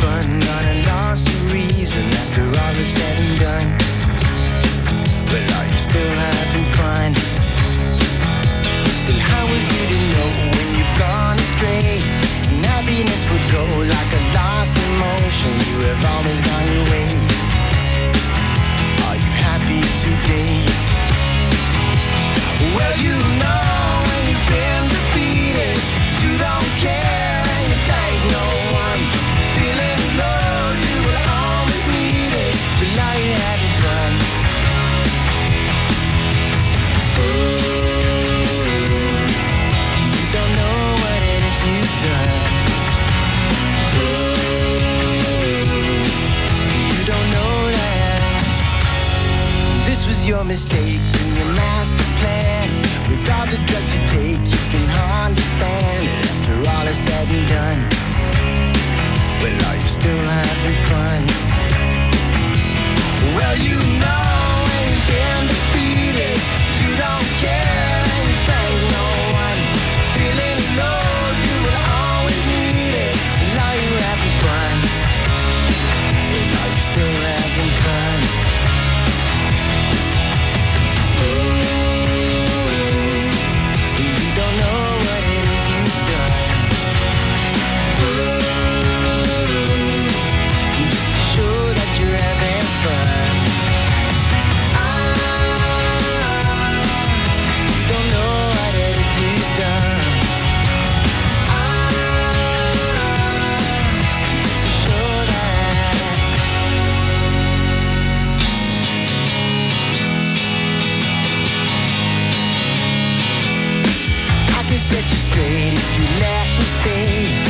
fun, gone and lost the reason after all is said and done. your mistake in your master plan. With all the drugs you take, you can hardly stand. After all is said and done. set you straight if you let me stay.